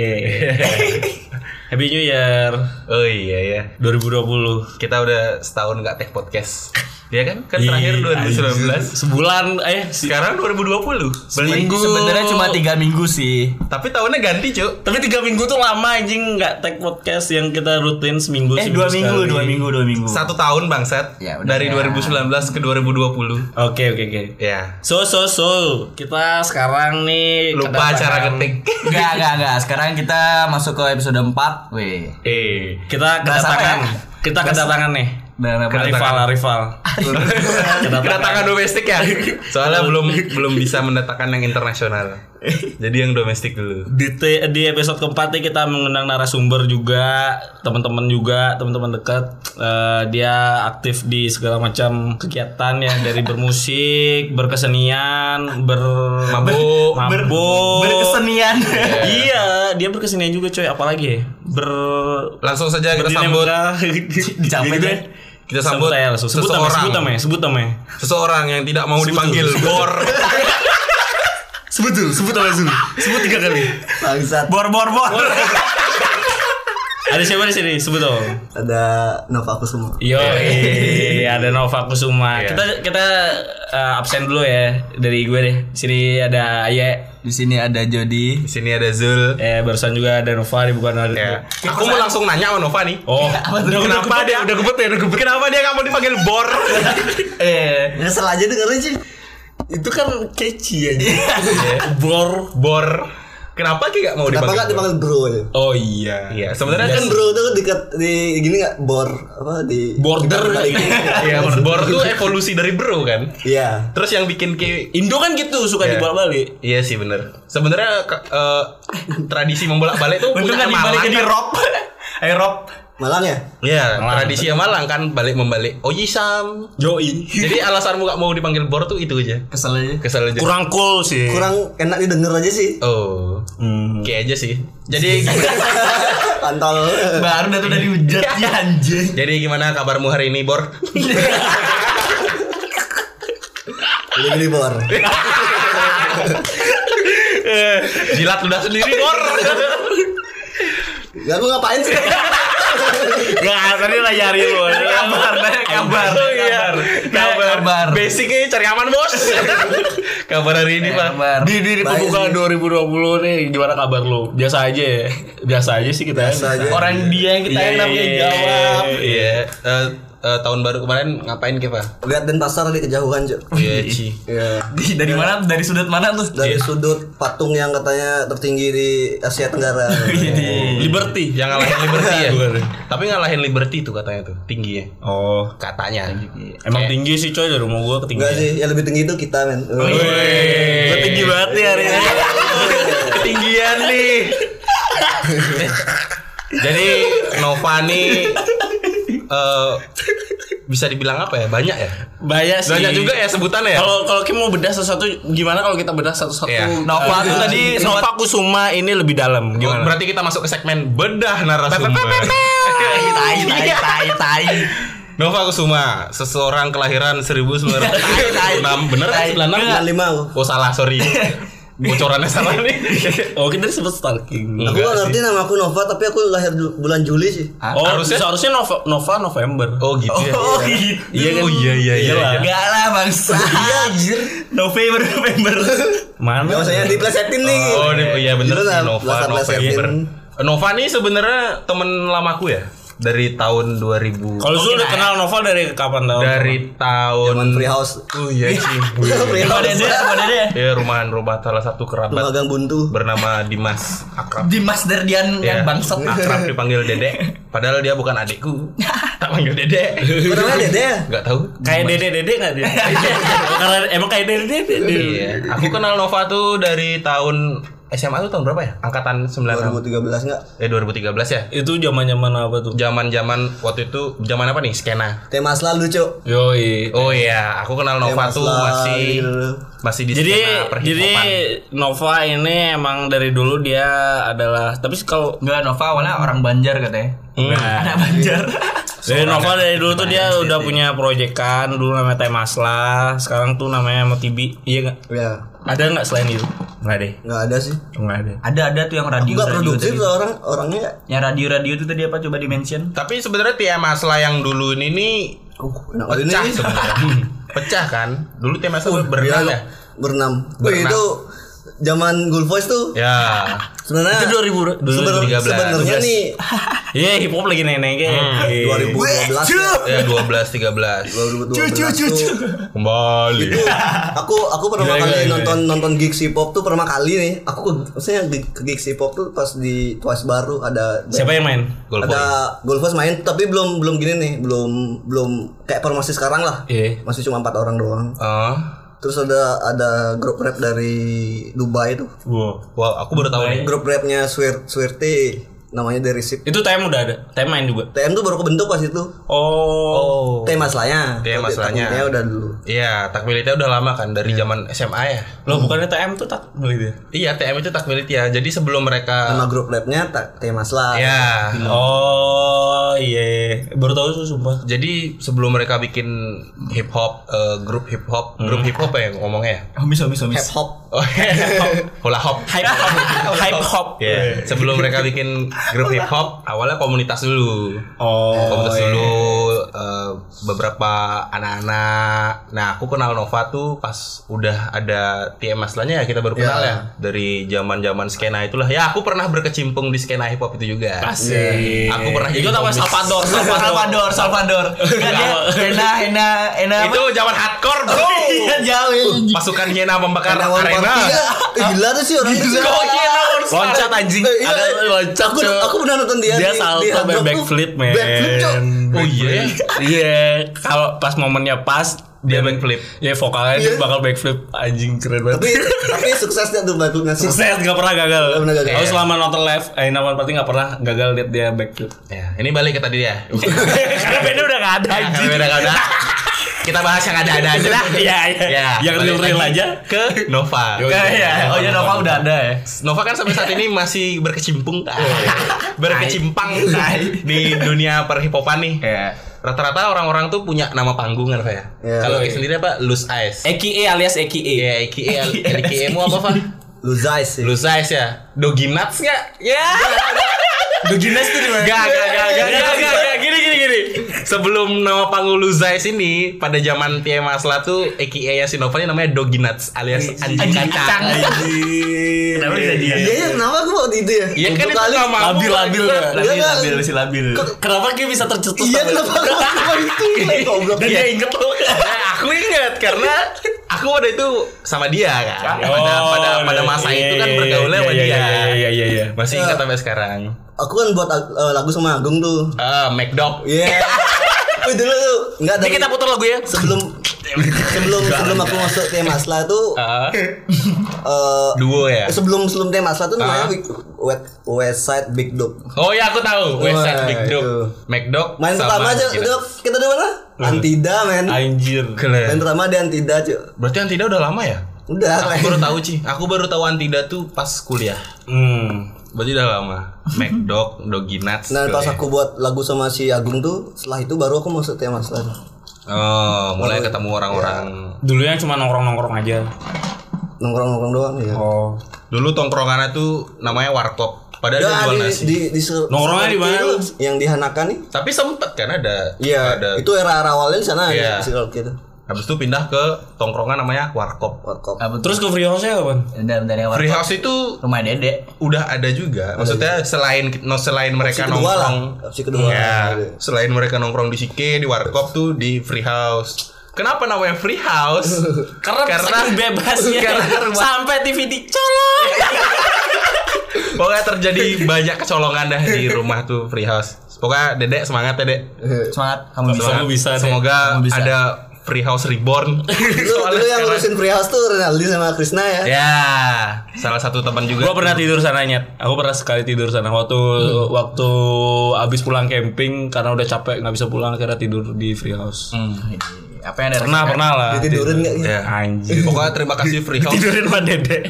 Iya. Happy New Year Oh iya ya. 2020. Kita udah setahun nggak take podcast. Iya kan? Kan terakhir Ih, 2019. Sebulan eh Sekarang 2020. Seminggu. Sebenarnya cuma tiga minggu sih. Tapi tahunnya ganti, Cuk. Tapi tiga minggu tuh lama anjing nggak take podcast yang kita rutin seminggu Eh seminggu dua minggu, sekali. dua minggu, dua minggu. Satu tahun bangsat. Ya, udah Dari ya. 2019 ke 2020. Oke oke oke. Ya. So so so kita sekarang nih Lupa cara ketik. Enggak, enggak, enggak. Sekarang kita masuk ke episode 4. Weh. Eh. Kita kedatangan. ya? Kita kedatangan nih. Dan apa? Rival rival. Kedatangan domestik ya. Soalnya belum belum bisa mendatangkan yang internasional. Jadi yang domestik dulu. di, di episode keempat nih kita mengundang narasumber juga teman-teman juga teman-teman dekat Eh, dia aktif di segala macam kegiatan ya dari bermusik berkesenian ber Mabuk. mabuk Berkesenian. iya dia berkesenian juga coy apalagi ya ber Langsung saja kita sambut Dicapai Gitu deh. deh. kita sambut aja langsung. sebut namanya sebut seseorang namanya sebut namanya seseorang yang tidak mau Sebut dipanggil dulu. sebut dulu sebut namanya dulu sebut tiga kali Bangsat. Bor bor bor. ada siapa di sini sebut dong Ada Nova aku semua. Yo, ada Nova Kusuma. Iya. Kita kita eh, absen dulu ya dari gue deh. Sini ada Aye, Di sini ada Jody. Di sini ada Zul. eh barusan juga ada Nova di bukan ada. Ya. Aku mau langsung nanya sama Nova nih. Oh, Udah kenapa dia udah gebet ya, udah gebet. Kenapa dia nggak mau dipanggil bor? Eh, Nyesel aja dengerin sih. Itu kan catchy aja. Bor. bor. Kenapa Ki nggak mau Kenapa dipanggil? gak dipanggil bro? Oh iya. Iya, sebenarnya Kan kan bro tuh dekat di gini gak bor apa di Border. di- Iya, bor tuh evolusi dari bro kan. Iya. Terus yang bikin Ki Indo kan gitu suka Iya. dibolak-balik. Iya sih bener. Sebenarnya ke- eh, tradisi membolak-balik tuh punya kan dibalik di kan. Rob. Eh Rob. Malang ya? Iya, tradisi yang Malang kan balik membalik. Oh Sam. Yoi. Jadi alasanmu gak mau dipanggil bor tuh itu aja. Kesel aja. Kesel aja. Kurang cool sih. Kurang enak didengar aja sih. Oh. Hmm. Kayak aja sih. Jadi Pantol. Baru dah tuh udah dihujat ya anjing. jadi gimana kabarmu hari ini, Bor? Udah beli bor. Jilat ludah sendiri, Bor. Gak aku ngapain sih? Gak, tadi lah nyari lu. Kabar, kabar. Oh iya. Kabar. Kabar. Basicnya cari aman, Bos. kabar hari ini, Pak. Kabar. Di, di, pembukaan 2020 nih gimana kabar lu? Biasa aja ya. Biasa aja sih kita. Biasa aja. Orang dia yang kita Iya, yang namanya iya, jawab. Iya. Eh, eh, tahun baru kemarin ngapain, Kepa? Lihat Denpasar di kejauhan, Cuk. Iya, Ci. Iya. Di, dari mana? Dari sudut mana tuh? Dari sudut patung yang katanya tertinggi di Asia Tenggara. Liberty. Yang ngalahin Liberty ya? Tapi ngalahin Liberty tuh katanya tuh, tinggi ya. Oh. Katanya. Emang tinggi sih coy dari rumah gua ketinggian. Enggak sih, yang lebih tinggi itu kita, men. Gue tinggi banget nih hari ini. Ketinggian nih. Jadi Nova nih eh, bisa dibilang apa ya? Banyak ya? Banyak sih. Banyak juga ya sebutannya ya? Kalau kalau Kim mau bedah sesuatu gimana kalau kita bedah satu-satu? Iya. Nova Eh, tuh tadi Nova Kusuma ini lebih dalam. Oh, Gimana? berarti kita masuk ke segmen bedah narasumber. Tai, tai, tai, tai, tai. Nova Kusuma, seseorang kelahiran 1996. Bener kan? 96? Bulan lima aku. Oh salah, sorry. Bocorannya salah nih. Oh kita disebut stalking. Aku gak ngerti nama aku Nova, tapi aku lahir bulan Juli sih. Oh Harusnya- seharusnya Nova, Nova November. Oh gitu ya. Oh, gitu. Iya kan? Oh iya iya iya. Iya. Enggak lah bangsa. Iya anjir. November November. Mana? Gak usah diplesetin nih. Oh ini- iya bener Gimana? sih Nova. November. Nova nih sebenarnya temen lamaku ya dari tahun 2000. Kalau Zul udah kenal Nova dari kapan tau? dari tahun Zaman free house. Oh iya sih. free Apa house. dede? Dede? Ya rumahan rumah salah satu Rumah kerabat gang buntu. bernama Dimas akrab. Dimas Dardian Ya, yang bangsat. akrab dipanggil Dede. Padahal dia bukan adikku. Tak panggil Dede. Namanya Dede ya? Enggak tahu. Kayak dede dede nggak dia? Karena emang kayak dede dede. Iya. Aku kenal Nova tuh dari tahun SMA tuh tahun berapa ya? Angkatan 96. 2013 enggak? Eh 2013 ya? Itu zaman zaman apa tuh? Zaman-zaman waktu itu zaman apa nih? Skena. Tema selalu, Cuk. Yoi. Oh iya, aku kenal Nova Tema tuh selalu. masih masih di Jadi skena jadi. Nova ini emang dari dulu dia adalah tapi kalau Enggak Nova awalnya orang Banjar katanya. Nah, Anak Banjar. dari Nova dari dulu tuh dia udah punya proyekan dulu namanya Temasla, sekarang tuh namanya Motibi, iya nggak? Ya. Ada nggak selain itu? Nggak deh. Nggak ada sih. Nggak ada. Ada ada tuh yang Aku radio nggak radio produktif tadi. tuh orang orangnya. Yang radio radio itu tadi apa coba di mention? Tapi sebenarnya Tia Masla yang dulu ini nih Uh, enak kali pecah nih. sebenarnya. pecah kan? Dulu Tia Masla Iya, berenam ya? Berenam. Wih, Berenam. itu zaman Gold Voice tuh Ya. sebenarnya Itu 2000 Sebenar- 2013. sebenarnya nih Iya hip hop lagi nenek Hmm. 2012 ya. Ya 12 13. 2012 tuh Kembali. itu aku aku pertama Gila, kali gila, gila. nonton nonton gigs hip hop tuh pertama kali nih aku maksudnya ke gigs hip hop tuh pas di Twice baru ada Siapa yang main? Gold ada Gold Voice main tapi belum belum gini nih belum belum kayak formasi sekarang lah Iya. masih cuma empat orang doang Oh. Terus ada ada grup rap dari Dubai tuh Wow. Wah, aku baru tahu nih. grup rapnya Swir Swirte namanya dari Sip Itu TM udah ada. TM main juga. TM tuh baru kebentuk pas itu Oh. TM masalahnya TM masalahnya. Takutnya udah dulu Iya, takmilitnya udah lama kan dari zaman SMA ya. Lo bukannya TM tuh tak. Iya, TM itu takmilit ya. Jadi sebelum mereka nama grup rapnya tak TM Maslah Ya. Oh iya. Baru tahu tuh sumpah. Jadi sebelum mereka bikin hip hop, eh, grup hip hop, grup hip hop ya ngomongnya ya. Homis homis homis. hip hop Oh, hula hop. Hype hop. Hype hop. Ya, sebelum mereka bikin grup hip hop, awalnya komunitas dulu. Oh. komunitas dulu eh, beberapa anak-anak. Nah, aku kenal Nova tuh pas udah ada TM Maslanya ya kita baru kenal ya. Dari zaman-zaman skena itulah. Ya, aku pernah berkecimpung di skena hip hop itu juga. Asik. Aku pernah apa homies. Salvador, Salvador. Salvador, Salvador. Enggak dia Hena Hena Hena? Itu zaman hardcore, Bro. Iya, jauh. ya. Pasukan Hyena membakar arena. Gila tuh sih orang itu. Monster? Loncat anjing. Iya, Ada loncat. Aku, Cok. aku pernah nonton dia Dia di- salto di tuh. backflip, men. Backflip, Cok. Oh iya. Iya, kalau pas momennya pas Dia backflip. Ya vokalnya dia Iya. bakal backflip anjing keren banget. Tapi tapi suksesnya tuh backflipnya sih. Sukses gak pernah gagal. Nggak pernah gagal. Aku selama nonton live, eh nama berarti gak pernah gagal lihat dia backflip. Ya, ini balik ke tadi ya. Karena bandnya udah gak ada anjing. Beda ada. Kita bahas yang ada-ada aja dah. Iya, iya. Ya, Yang real-real aja. ke Nova. Iya. Oh ya Nova udah ada ya. Nova kan sampai saat ini masih berkecimpung berkecimpang di dunia perhipopan nih. Iya. Rata-rata orang-orang tuh punya nama panggung kan, Pak ya? Iya. Kalau Eki sendiri apa? Loose Eyes. EKE alias EKE. Iya, Eki Eki mu apa, Pak? Luzais sih. Loose Eyes ya. Dogi Nuts enggak? Ya. Doginas tuh di mana? Gak, gak, gak, gak, gak, gak, gak, gini, gini, gini. Sebelum nama panggung Luzais ini, pada zaman Tia Masla tuh, AKA ya Sinova ini namanya Dogi Nuts alias anjing kacang. Kenapa bisa dia? Iya iya kenapa aku waktu itu ya? Iya kan itu nama Labil-labil ya. Labil Enggak, labil masih labil. Kenapa dia bisa tercetus? Iya sama kenapa itu? aku cuma itu goblok. Dan dia inget loh. Nah, aku inget karena aku pada itu sama dia kan. pada pada pada masa iya, itu kan iya, bergaulnya iya, sama iya, dia. Iya iya iya iya. Masih ingat sampai sekarang. Aku kan buat uh, lagu sama Agung tuh. Ah, McDog. Iya. Wih dulu tuh enggak Ini dari kita putar lagu ya. sebelum sebelum sebelum aku masuk tim Masla tuh eh duo ya. sebelum sebelum tim Masla tuh namanya Wet West Side Big Dog. Oh ya aku tahu. West Side Wah, Big Dog. McDog. Main sama pertama aja itu kita di mana? Antida men. Anjir. Keren. Main pertama di Antida cuy. Berarti Antida udah lama ya? Udah Aku baru tahu Ci. Aku baru tahu Antida tuh pas kuliah. Hmm. Berarti udah lama. McDog, Dogi Nuts. Nah pas ya. aku buat lagu sama si Agung tuh setelah itu baru aku masuk tim Masla. Oh, mulai ketemu orang-orang. Dulu yang cuma nongkrong-nongkrong aja. Nongkrong-nongkrong doang ya. Oh. Dulu tongkrongannya tuh namanya warkop. Padahal dia Udah jual di, nasi. di, di, se- Nongkrongnya di mana? Yang di Hanakan nih. Tapi sempet kan ada. Iya, Ada. itu era-era awalnya di sana Iya. ya, di Circle. Habis itu pindah ke tongkrongan namanya warkop. Warkop. Apa Terus ke free house-nya kapan? dan dari awal Free house itu rumah Dede. udah ada juga. Maksudnya selain no selain mereka Opsi kedua lah. nongkrong. Opsi kedua. Ya, selain mereka nongkrong di Sike, di warkop tuh di free house. Kenapa namanya free house? Karena, Karena- bebasnya karena rumah- sampai TV dicolok. Pokoknya terjadi banyak kecolongan dah di rumah tuh free house. Pokoknya Dedek semangat ya, Dek. Semangat kamu bisa. Kamu bisa. Semoga Kamu bisa. ada free house reborn. Dulu, dulu yang ngurusin free house tuh Renaldi sama Krisna ya. ya, salah satu teman juga. Gua pernah tidur sana nyet. Aku pernah sekali tidur sana waktu waktu abis pulang camping karena udah capek nggak bisa pulang akhirnya tidur di free house. Hmm. Apa yang ada Pernah pernah lah. Ditidurin nggak? Ya. Anjir. Pokoknya terima kasih free house. Tidurin sama dede.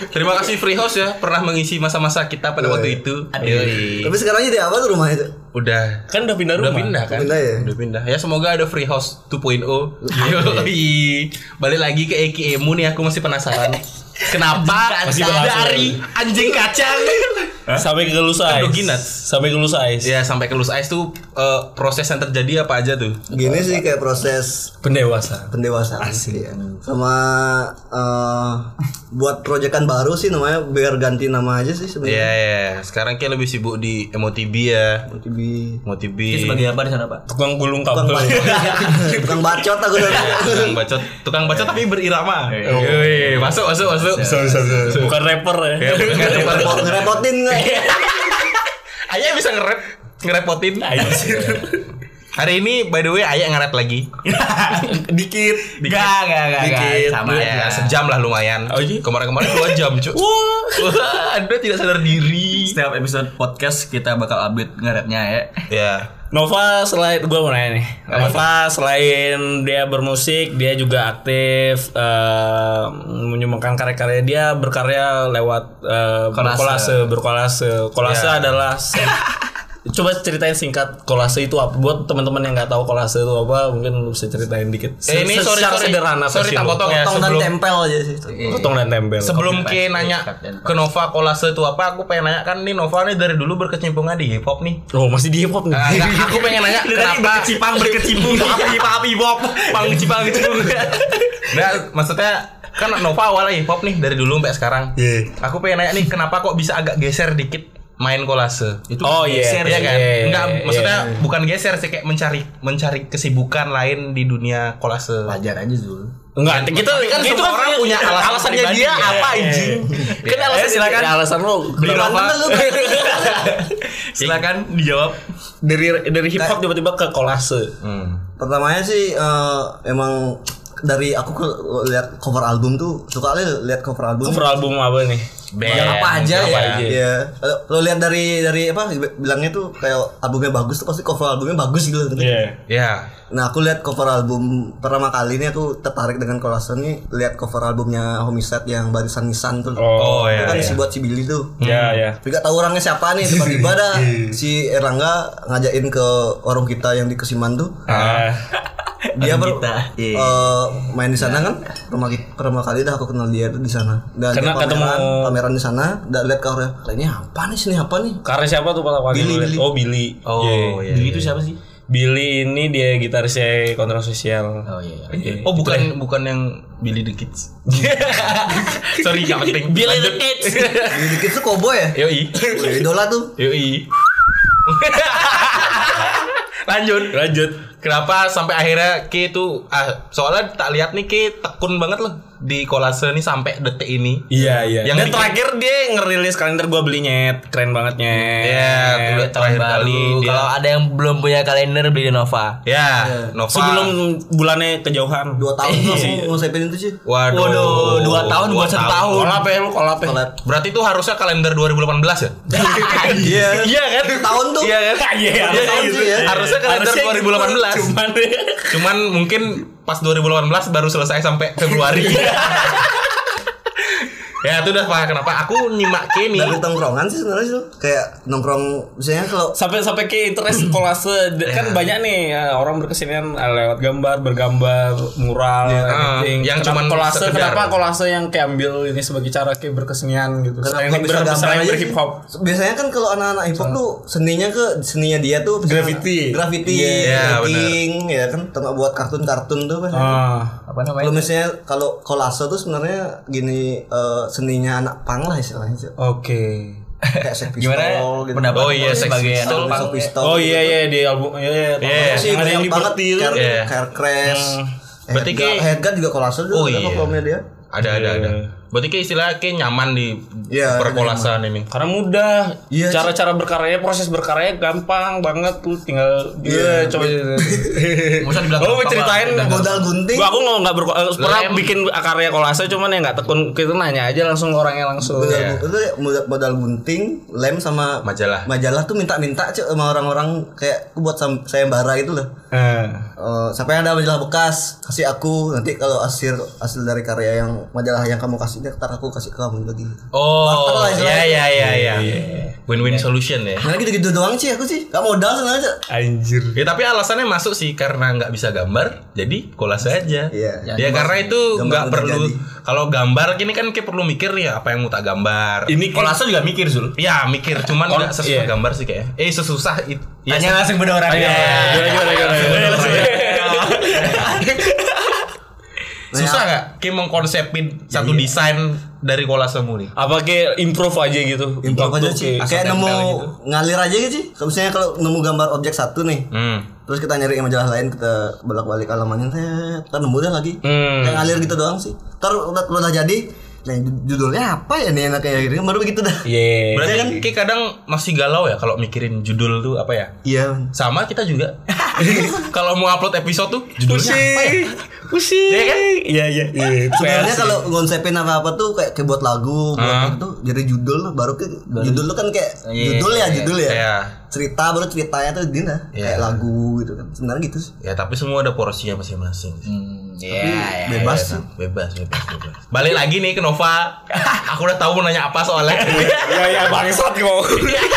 Terima kasih free house ya pernah mengisi masa-masa kita pada waktu itu. Yoi. Tapi sekarang jadi apa tuh rumah itu? Udah Kan udah pindah udah rumah. pindah kan? Pindah ya? Udah pindah. Ya semoga ada free house 2.0. Yoi. Balik lagi ke EKMU nih aku masih penasaran. Kenapa Masih dari anjing kacang Sampai ke Lus Ice. Doginat. Sampai ke Lus Ice. ya sampai ke loose ice tuh eh, proses yang terjadi apa aja tuh? Gini sih kayak proses Pendewasaan. pendewasaan Iya. sama eh, buat proyekan baru sih namanya biar ganti nama aja sih Iya sebenarnya. ya. Sekarang kayak lebih sibuk di MOTB ya. MOTB. MOTB. Sebagai apa di sana pak? Tukang gulung Tukang kabel. bacot, tukang bacot aku tadi. tukang bacot, tukang bacot tapi berirama. Yoi, masuk masuk masuk. Bukan rapper ya. Ya, bukan rapper. Ngerepot- ngerepotin nggak? Ayah bisa nge-rap ngerepotin. Hari ini by the way Ayah nge-rap lagi. Dikit. Enggak, enggak, enggak, Dikit. Sama ya, sejam lah lumayan. Oh, iya? Kemarin-kemarin dua jam, Cuk. Wah, Anda tidak sadar diri. Setiap episode podcast kita bakal update nge-rapnya ya. Ya. Nova selain gue mau nanya nih. Nova selain dia bermusik, dia juga aktif eh, menyumbangkan karya-karya dia berkarya lewat eh, berkolase, berkolase. Kolase Ya. adalah Coba ceritain singkat kolase itu apa buat teman-teman yang nggak tahu kolase itu apa mungkin lu bisa ceritain dikit. Eh, ini sorry Secara sorry. sederhana sorry tak potong ya Potong dan tempel aja sih. Potong dan tempel. sebelum ke nanya ke Nova kolase itu apa, aku pengen nanya kan nih Nova nih dari dulu berkecimpungnya di hip hop nih. Oh masih di hip hop nih. Ah, enggak, aku pengen nanya kenapa berkecimpung berkecimpung api api bob pang cipang cipung. Nah, maksudnya kan Nova awalnya hip hop nih dari dulu sampai sekarang. Iya. Aku pengen nanya nih kenapa kok bisa agak geser dikit main kolase? Itu Oh, iya. geser ya kan? Iya, Enggak, iya, maksudnya iya. bukan geser sih kayak mencari mencari kesibukan lain di dunia kolase. Wajar aja Zul. Enggak, kita kan itu semua orang punya alasan alasannya dia Iya, apa anjing? Kan alasan silakan. ya, alasan lo Beli Nova. Silakan dijawab. dari dari hip hop tiba-tiba ke kolase. Hmm. Pertamanya sih eh, emang dari aku ke lihat cover album tuh suka kali lihat cover album. Cover album apa nih? Band, Yang apa aja apa ya? aja. Iya. Lo, lo lihat dari dari apa bilangnya tuh kayak albumnya bagus tuh pasti cover albumnya bagus gitu. Iya. Ya. Nah aku lihat cover album pertama kali ini aku tertarik dengan kolase nih lihat cover albumnya Homicide yang barisan Nisan tuh. Oh, Itu iya, kan iya. isi buat si Billy tuh. Ya, ya. Tapi gak tahu orangnya siapa nih tiba-tiba dah si Erlangga ngajakin ke warung kita yang di Kesiman tuh. Ah. Dia ber, kita, iya. eh, main di sana kan pertama pertama kali dah aku kenal dia di sana. Dan Karena dia pameran, ketemu- pameran di sana, dan lihat. Lah ini apa nih sini apa nih? Karya siapa tuh pertama kali Billy? Billy. Oh, Billy. Oh, iya. Billy itu siapa sih? Billy ini dia gitarisnya kontroversial. Oh iya. Oke. Oh bukan bukan yang Billy the Kids. Sorry gak penting. Billy the. Kids. Ini dikit tuh koboi ya? Yoi. Idola tuh. Yoi. Lanjut. Lanjut. Kenapa sampai akhirnya K itu ah soalnya tak lihat nih K tekun banget loh di kolase nih sampai detik ini. Iya, iya. Yang Dan bikin- terakhir dia ngerilis kalender gua beli nyet. Keren banget nyet. Ya, itu udah terakhir kali. Kalau ada yang belum punya kalender beli di Nova. Ya, Nova. Sebelum bulannya kejauhan. Dua tahun tuh langsung ngusipin itu sih. Waduh. Waduh, dua tahun buat satu tahun. Kolap ya lu, kolap ya. Berarti itu harusnya kalender 2018 ya? Iya. Iya kan? Tahun tuh. Iya kan? Iya, Iya, harusnya tahun gitu. ya. Harusnya kalender Harusnya 2018. gitu. Cuman Cuman mungkin pas 2018 baru selesai sampai Februari. ya itu udah pak. Kenapa? Aku nyimak K nih. Dari tongkrongan sih sebenarnya sih. Kayak nongkrong misalnya kalau sampai sampai ke interest kolase. D- kan banyak nih ya, orang berkesenian eh, lewat gambar bergambar mural ah, anything. yang Kenapa cuman kolase? sekedar. kenapa kolase yang kayak ambil ini sebagai cara kayak berkesenian gitu? Selain Kenapa bisa ber, gambar selain aja berhip hop Biasanya kan kalau anak-anak hip hop tuh seninya ke seninya dia tuh Graffiti. graffiti, Iya, making, ya kan, atau buat kartun-kartun tuh kan. ah. Apa Kalau misalnya kalau kolase tuh sebenarnya gini eh, seninya anak pang lah istilahnya oke Kayak Sex Pistol Gimana gitu. pendapat Oh iya, sebagai Pistol. punk? Pistol. oh iya iya di album iya iya. Iya. sih yang banget liberty itu Care, Iya. Care Crash. Berarti kayak- Headguard juga kolase juga Oh iya. dia. Ada ada ada berarti kayak istilahnya kayak nyaman di Iya, perkolasan ini karena mudah Iya, cara-cara berkaryanya proses berkaryanya gampang banget tuh tinggal dia coba Nggak usah dibilang lo mau ceritain. Modal gunting. Gua aku nggak nggak ber eh, pernah Lem. bikin karya kolase cuman ya nggak tekun kita nanya aja langsung orangnya langsung. Modal, Iya. itu modal, modal gunting, lem sama Majalah. Majalah tuh minta-minta cuy sama orang-orang kayak aku buat sam- sayembara itu loh. Eh. Eh, sampai ada majalah bekas kasih aku nanti kalau hasil hasil dari karya yang majalah yang kamu kasih ntar aku kasih ke kamu lagi Oh, lah ya istilahnya. ya ya ya. Win-win solution ya. nah gitu-gitu doang sih aku sih gak modal sebenarnya Anjir. Ya tapi alasannya masuk sih karena nggak bisa gambar, jadi kolase aja. Iya. Ya karena itu nggak perlu. jadi. Kalau gambar gini kan kita perlu mikir ya apa yang mau tak gambar. Ini Kolase juga mikir Zul. Ya mikir, cuman nggak sesusah iya. gambar sih kayak. Eh sesusah itu. Ya, Tanya langsung pada orang. Iya, gimana gimana gimana. susah nggak? Kayak mengkonsepin satu desain dari kolasemu nih. Apa kayak improve aja gitu? improve aja sih kayak- kayak nemu gitu. ngalir aja gitu sih Kalau misalnya kalau nemu gambar objek satu nih Hmm. terus kita nyari majalah lain kita bolak balik halamannya set, ntar nemu dah lagi Hmm. kayak ngalir gitu doang sih ntar udah, udah jadi nah, judulnya apa ya nih enaknya gitu baru begitu dah Iya. Berarti kan kayak kadang masih galau ya kalau mikirin judul tuh apa ya? iya Sama kita juga. kalau mau upload episode tuh judulnya apa ya? Pusing. Iya kan? Iya iya iya. sebenarnya kalau ngonsepin apa apa tuh kayak, kayak buat lagu buat Ah. itu jadi judul lah baru ke judul lu kan kayak judul ya judul ya Iya. cerita baru ceritanya tuh dia dah Iya. kayak lagu gitu kan sebenarnya gitu sih Ya tapi semua ada porsinya masing-masing. Iya. bebas sih Bebas, bebas, bebas. Balik lagi nih ke Nova. Aku udah tahu mau nanya apa soalnya. Ya ya bangsat kok.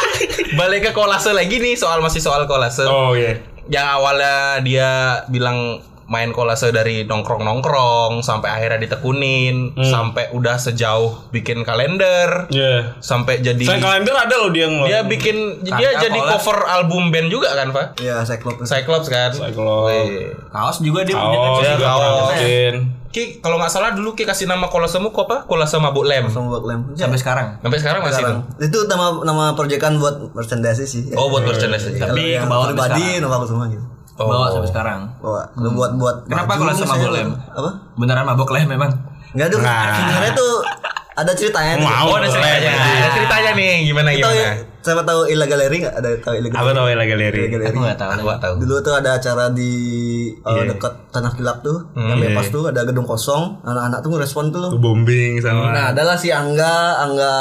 Balik ke kolase lagi nih soal masih soal kolase. Oh iya. Yang awalnya dia bilang main kolase dari nongkrong-nongkrong sampai akhirnya ditekunin sampai udah sejauh bikin kalender Iya. sampai jadi Saya kalender ada loh dia ngeluarin. dia bikin dia Karya jadi kolase. cover album band juga kan Pak iya Cyclops Cyclops kan Cyclops. Wih. Kaos juga dia punya. Kaos Dia juga kaos. bikin. Ki kalau nggak salah dulu Ki kasih nama kolasemu kok apa kolase mabuk lem sama buat lem Sampai sekarang. sampai sekarang masih sekarang tuh itu nama nama proyekan buat merchandise sih oh buat merchandise Kalau Tapi yang ke bawah pribadi nama aku semua gitu Oh. Bawa sampai sekarang. bawa Kalau buat buat Kenapa kalau sama bolem? apa Beneran mabok leh memang. Enggak dong Nah. sebenarnya tuh ada ceritanya tuh. Mau. Oh ada ceritanya, ada ceritanya nih gimana tahu gimana? ya siapa tahu Ila Galeri nggak ada tahu Ila Apa Galeri tau ya lagi galeri? Ila Galeri Aku nggak tahu. Aku tahu. dulu tuh ada acara di uh, dekat tanah kilap tuh yang bebas tuh ada gedung kosong anak-anak tuh ngerespon tuh Bombing sama nah adalah si Angga Angga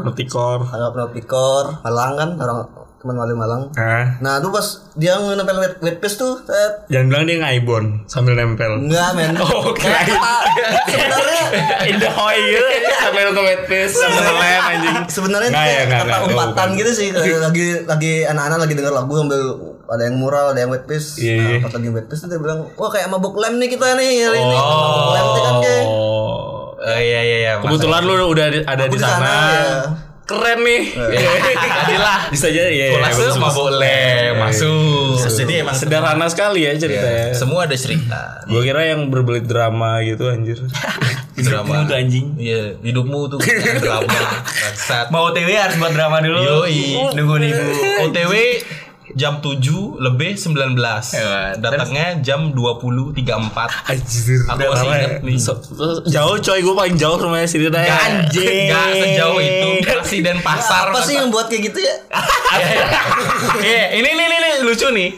Notikor. Angga Pinopikor Malang kan orang teman Malang Malang Hah? nah tuh pas dia nempel wet, wet paste tuh set. Jangan bilang dia ngaibon sambil nempel. enggak men Oh, Kayak kirain. apa? sebenarnya Indah hoy gitu sambil ke wetpis sambil lem anjing. sebenarnya Nggak itu ya, kata nggak, umpatan bukan. gitu sih Kayak lagi lagi anak-anak lagi denger lagu sambil ada yang mural ada yang wet paste Iya, iya. nah, pas lagi wet paste tuh dia bilang wah kayak mabuk lem nih kita nih hari ini mabuk lem tuh kan kayak Oh. Oh iya iya iya. Kebetulan lu udah ada di sana. sana, ya. Keren nih. Jadilah. Bisa aja ya. Kolase bagus. lem masuk. Jadi emang sederhana sekali ya ceritanya. Semua ada cerita. Gue kira yang berbelit drama gitu anjir. Drama. Itu anjing. Iya, hidupmu tuh drama. Bangsat. Mau OTW harus buat drama dulu. Yoi. Nunggu nih Bu. OTW jam 7 lebih 19. Hebat. Datangnya jam 20.34. Anjir. Aku masih ingat nih. So- so- jauh coy, gue paling jauh rumahnya sini dah. Anjing. Gak sejauh itu. Presiden pasar. apa sih yang buat kayak gitu ya Iya, ini nih nih nih lucu nih.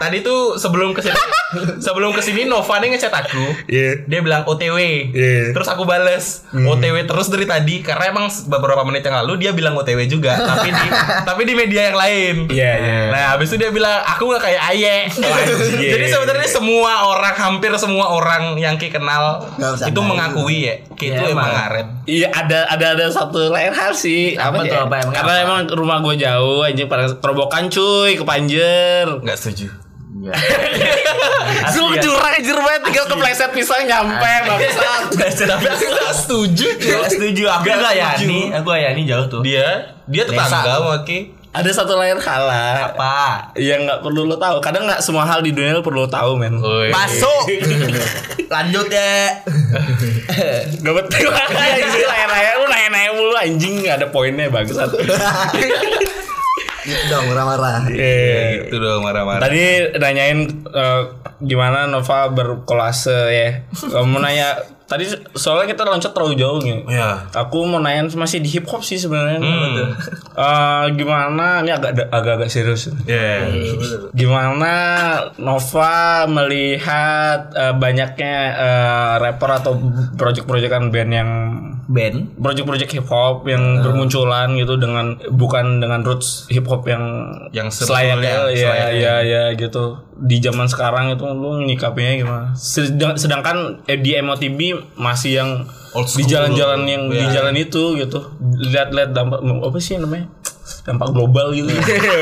Tadi tuh sebelum ke sini sebelum ke sini Nova nih ngechat aku. Iya. Dia bilang OTW. Iya. Terus aku bales OTW terus dari tadi karena emang beberapa menit yang lalu dia bilang OTW juga, tapi di tapi di media yang lain. Iya, iya. Nah, habis itu dia bilang aku nggak kayak Aye. anjing. Jadi sebenarnya semua orang hampir semua orang yang Ki kenal itu mengakui ya, Ki itu Iya, emang emang. ngaret. Iya ada ada ada satu lain hal sih Apa tuh, ya? apa emang Karena apa? emang rumah gue jauh anjing pada kerobokan cuy ke Panjer. Nggak setuju. Zul curang anjir banget tinggal kepleset pisang nyampe bangsat. Tapi aku nggak setuju. Gak setuju. Aku gak setuju. Yani. Aku Yani jauh tuh. Dia dia tetangga Desa. sama Ki. Ada satu lain hal lah Apa? yang nggak perlu lo tahu. Kadang nggak semua hal di dunia lo perlu tahu men. Masuk. Lanjut ya. Gak betul anjing nanya-nanya lu nanya-nanya mulu anjing nggak ada poinnya bangsat. Gitu dong marah-marah Iya. Gitu dong marah-marah. Tadi nanyain eh, gimana Nova berkolase ya. Kamu nanya tadi soalnya kita loncat terlalu jauh nih. Ya. Aku mau nanya masih di hip hop sih sebenarnya. Hmm. Eh, gimana ini agak agak agak serius. Ya. Gimana Nova melihat eh, banyaknya eh, rapper atau project-projectan band yang band project-project hip hop yang bermunculan gitu dengan bukan dengan roots hip hop yang Yang selayaknya ya selayaknya. ya ya gitu di zaman sekarang itu lu nyikapinya gimana Sedang- sedangkan eh, di MOTB masih yang di jalan-jalan yang di Iya. jalan itu gitu. Lihat-lihat dampak apa sih namanya? Dampak global gitu.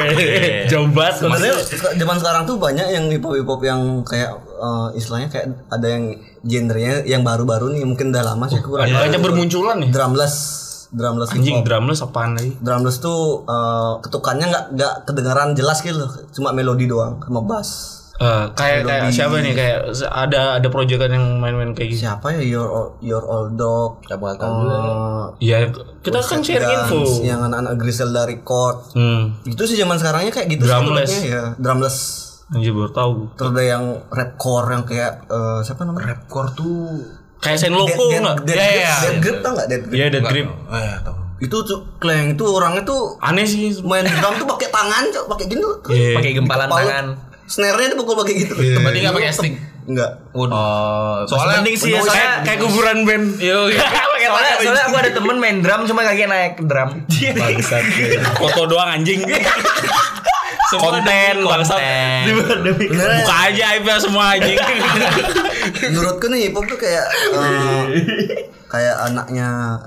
Jauh banget. Sebenarnya zaman sekarang tuh banyak yang hip hop hip hop yang kayak eh, istilahnya kayak ada yang genrenya yang baru-baru nih mungkin udah lama sih aku kurang banyak bermunculan nih. Drumless drumless anjing drumless apaan lagi? Drumless tuh eh, ketukannya nggak nggak kedengaran jelas gitu. Loh. cuma melodi doang sama bass. Eh, kayak kayak siapa nih kayak ada ada proyekan yang main-main kayak gitu Siapa ya your Old- your old dog? Siapa tahu Eh, ya kita kan Dance, info yang anak-anak Griselda record. hmm Itu sih zaman sekarangnya kayak gitu Drumless. ya. Drumless. anjir baru tahu Terus ada yang rapcore yang kayak eh, siapa namanya? Rapcore tuh kayak Saint Loco Dead, enggak Dead, Ya, Grip, ya, Dead ya. Grip tau nggak Dead Grip? Iya, Dead Grip. Oh ya tahu. Itu tuh Kleng itu orangnya tuh Aneh sih. main drum tuh pakai tangan, Cok. pakai gini tuh. Iya. pakai gempalan tangan Snare-nya dipukul pakai gitu. Berarti nggak pakai stick. Enggak. oh Soalnya- mending sih ya, Kayak soalnya kayak kuburan band. Yo, soalnya, soalnya aku ada temen main drum cuma kaki naik drum Bangsat. Foto doang anjing. konten bangsat. Beneran Buka aja aibnya semua anjing. menurutku nih hip hop tuh kayak eh, kayak anaknya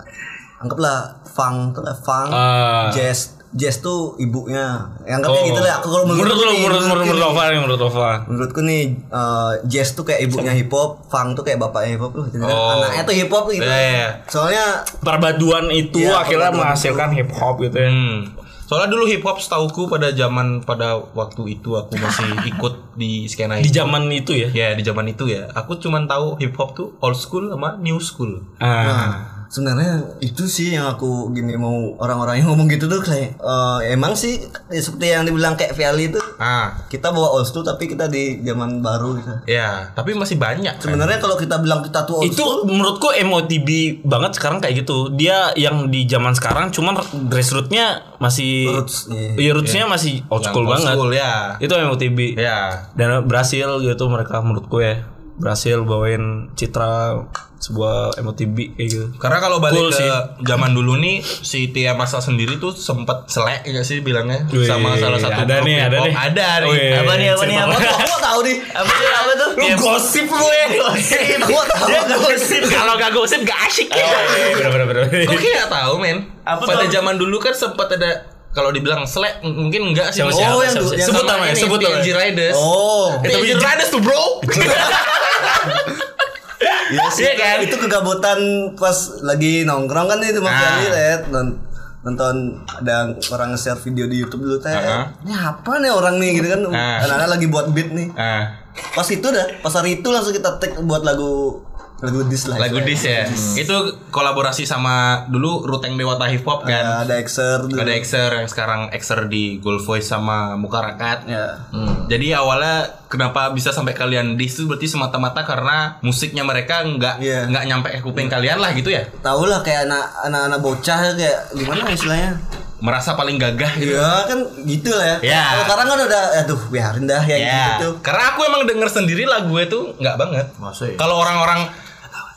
anggaplah funk tuh lah funk Ah. jazz jazz tuh ibunya yang kayak gitu lah aku kalau menurut menurutku lu nih, menurut menurut menurutku menurut. Nova menurut Nova. menurutku nih eh, jazz tuh kayak ibunya hip hop funk tuh kayak bapaknya hip hop loh jadi Oh. anaknya tuh hip hop gitu Iya, iya. soalnya Perpaduan itu Iya, akhirnya menghasilkan hip hop gitu ya. Hmm. Soalnya dulu hip hop setauku pada zaman pada waktu itu aku masih ikut di skena Di zaman itu ya. Ya di zaman itu ya. Aku cuman tahu hip hop tuh old school sama new school. Ah. Nah, sebenarnya itu sih yang aku gini mau orang-orang yang ngomong gitu tuh kayak eh, emang sih ya seperti yang dibilang kayak Viali itu Ah, kita bawa old school tapi kita di zaman baru gitu. ya. Tapi masih banyak. kan. Sebenarnya kalau kita bilang kita tuh old itu school, menurutku MOTB banget sekarang kayak gitu. Dia yang di zaman sekarang cuman grassrootsnya masih Roots, iya. iya, rootsnya masih old Yang school old banget. school, ya. Itu MOTB. Ya. Dan berhasil gitu mereka menurutku ya. Berhasil bawain citra sebuah MOTB kayak gitu. Karena kalau balik Cool ke sih. zaman dulu nih si Tia Masa sendiri tuh sempet selek ya sih bilangnya Wih, sama salah satu ada grup nih, ada nih. Ada nih. Wih. apa nih apa nih apa Gua gua tahu nih. apa sih apa tuh Lu gosip lu ya. Gua tahu. gosip. Kalau gak gosip gak asik ya. Bener bener bener. Kok kayak tahu men? Apa Pada tuh? zaman dulu kan sempat ada kalau dibilang selek mungkin enggak sih. Siapa, Mas. siapa, Oh, yang siapa, siapa? yang sebut namanya, sebut namanya. TNG Riders. Oh, TNG Riders tuh bro. iya sih Iya kan? Itu kegabutan pas lagi nongkrong kan itu Mas Ah. Viali lihat non- nonton ada orang nge-share video di YouTube dulu teh. Ah. Ini apa nih orang nih gitu kan. Ah. Anak-anak lagi buat beat nih. ah, Pas itu dah, pas hari itu langsung kita take buat lagu lagu dis lah. lagu dis ya. Itu kolaborasi sama dulu Ruteng Dewata Hip Hop kan. Ya, ada Exer dulu. Ada Exer yang sekarang Exer di Gold Voice sama Muka Rakat. Ya. Hmm. Jadi awalnya kenapa bisa sampai kalian dis itu berarti semata-mata karena musiknya mereka nggak Iya. nggak nyampe ke kuping kalian lah gitu ya. Tahu lah kayak anak anak-anak bocah kayak gimana istilahnya? Merasa paling gagah gitu. Iya kan gitu lah ya. Ya. Kalau sekarang kan udah aduh biarin dah ya, Ya, gitu. karena aku emang denger sendiri lagu itu nggak banget. Kalau orang-orang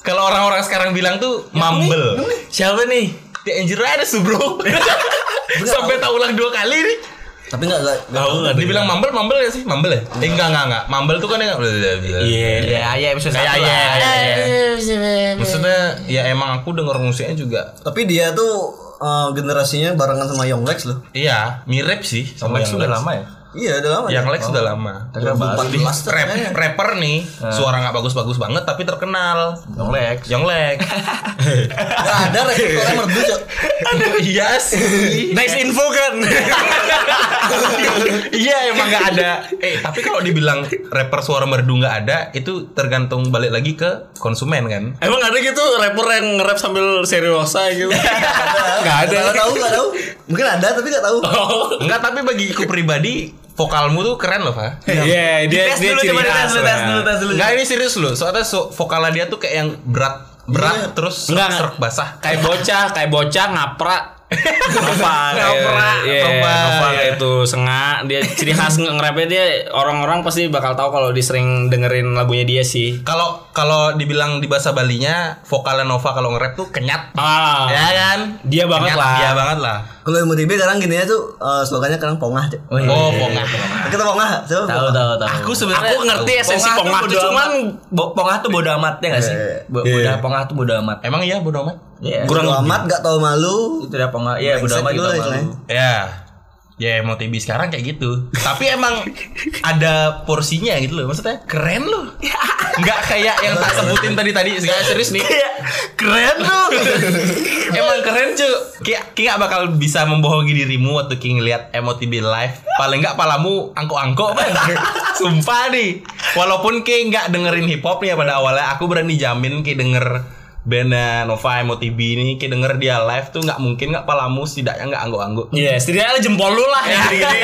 kalau orang-orang sekarang bilang tuh mumble. Siapa nih? The Angel Riders tuh bro. Sampai tak ulang dua kali nih. Tapi enggak enggak enggak Tahu nggak? Dibilang mumble, mumble ya sih? Mumble ya? Eh, enggak, enggak, enggak. Mumble tuh kan yang Iya. ya ya episode Kayak satu ya, lah. ya, ya. Maksudnya ya emang aku denger musiknya juga Tapi dia tuh eh, generasinya barengan sama Young Lex loh. Iya, mirip sih sudah Lex. lama ya Iya, udah lama. Yang ya. Lex udah lama. 2014 tuh Rap, rapper nih, suara nggak bagus-bagus banget tapi terkenal. Young Lex. Young Lex. Enggak ada rektornya merdu, Cok. iya sih. Nice info kan. iya emang nggak ada. Eh tapi kalau dibilang rapper suara merdu nggak ada, itu tergantung balik lagi ke konsumen kan. Emang ada gitu rapper yang nge-rap sambil seriosa gitu? Gak ada. Enggak tahu, enggak tahu. Mungkin ada tapi enggak tahu. Enggak tapi bagiku pribadi vokalmu tuh keren loh, Pak. Iya, dia Tes dia dulu, ciri khas. dulu, tes dulu, tes dulu. Enggak ini serius loh. Soalnya so, vokalnya dia tuh kayak yang berat berat terus Enggak, serak basah. Kayak bocah, kayak bocah ngaprak Nova Nova, Nova, iya. itu sengak dia ciri khas nge- nge-rapnya dia orang-orang pasti bakal tahu kalau dia sering dengerin lagunya dia sih Kalau kalau dibilang di bahasa Balinya, vokalnya Nova kalau nge-rap tuh kenyat. ah Ya kan? Dia banget Kenyat, lah. Dia banget lah. Kalau MotoGP sekarang gini aja tuh eh, slogannya sekarang pongah Cek. Oh, iya. Oh, pongah. Kita pongah, coba. Tahu tahu tahu. Aku sebenarnya Aku ngerti esensi pongah tuh tuh, cuman pongah tuh bodo amat ya gak sih? Iya. Bodo pongah tuh bodo amat. Emang iya bodo amat? Iya. Kurang Bodo amat gak tahu malu. Itu udah pongah. Iya, bodo amat gitu gitu. Ya. MotoGP sekarang kayak gitu. Tapi emang ada porsinya gitu loh. Maksudnya keren loh. Nggak kayak yang tak sebutin tadi tadi. Nggak serius nih. keren loh. emang keren cuy. Kayak kayak bakal bisa membohongi dirimu waktu King ngeliat MotoGP live. Paling nggak palamu angkok-angkok kan. Sumpah nih. Walaupun kayak nggak dengerin hip hop nih ya pada awalnya. Aku berani jamin kayak denger bandnya Nova MotoGP ini kayak denger dia live tuh nggak mungkin nggak palamu setidaknya nggak angguk-angguk Iya, setidaknya jempol lu lah yang gini-gini.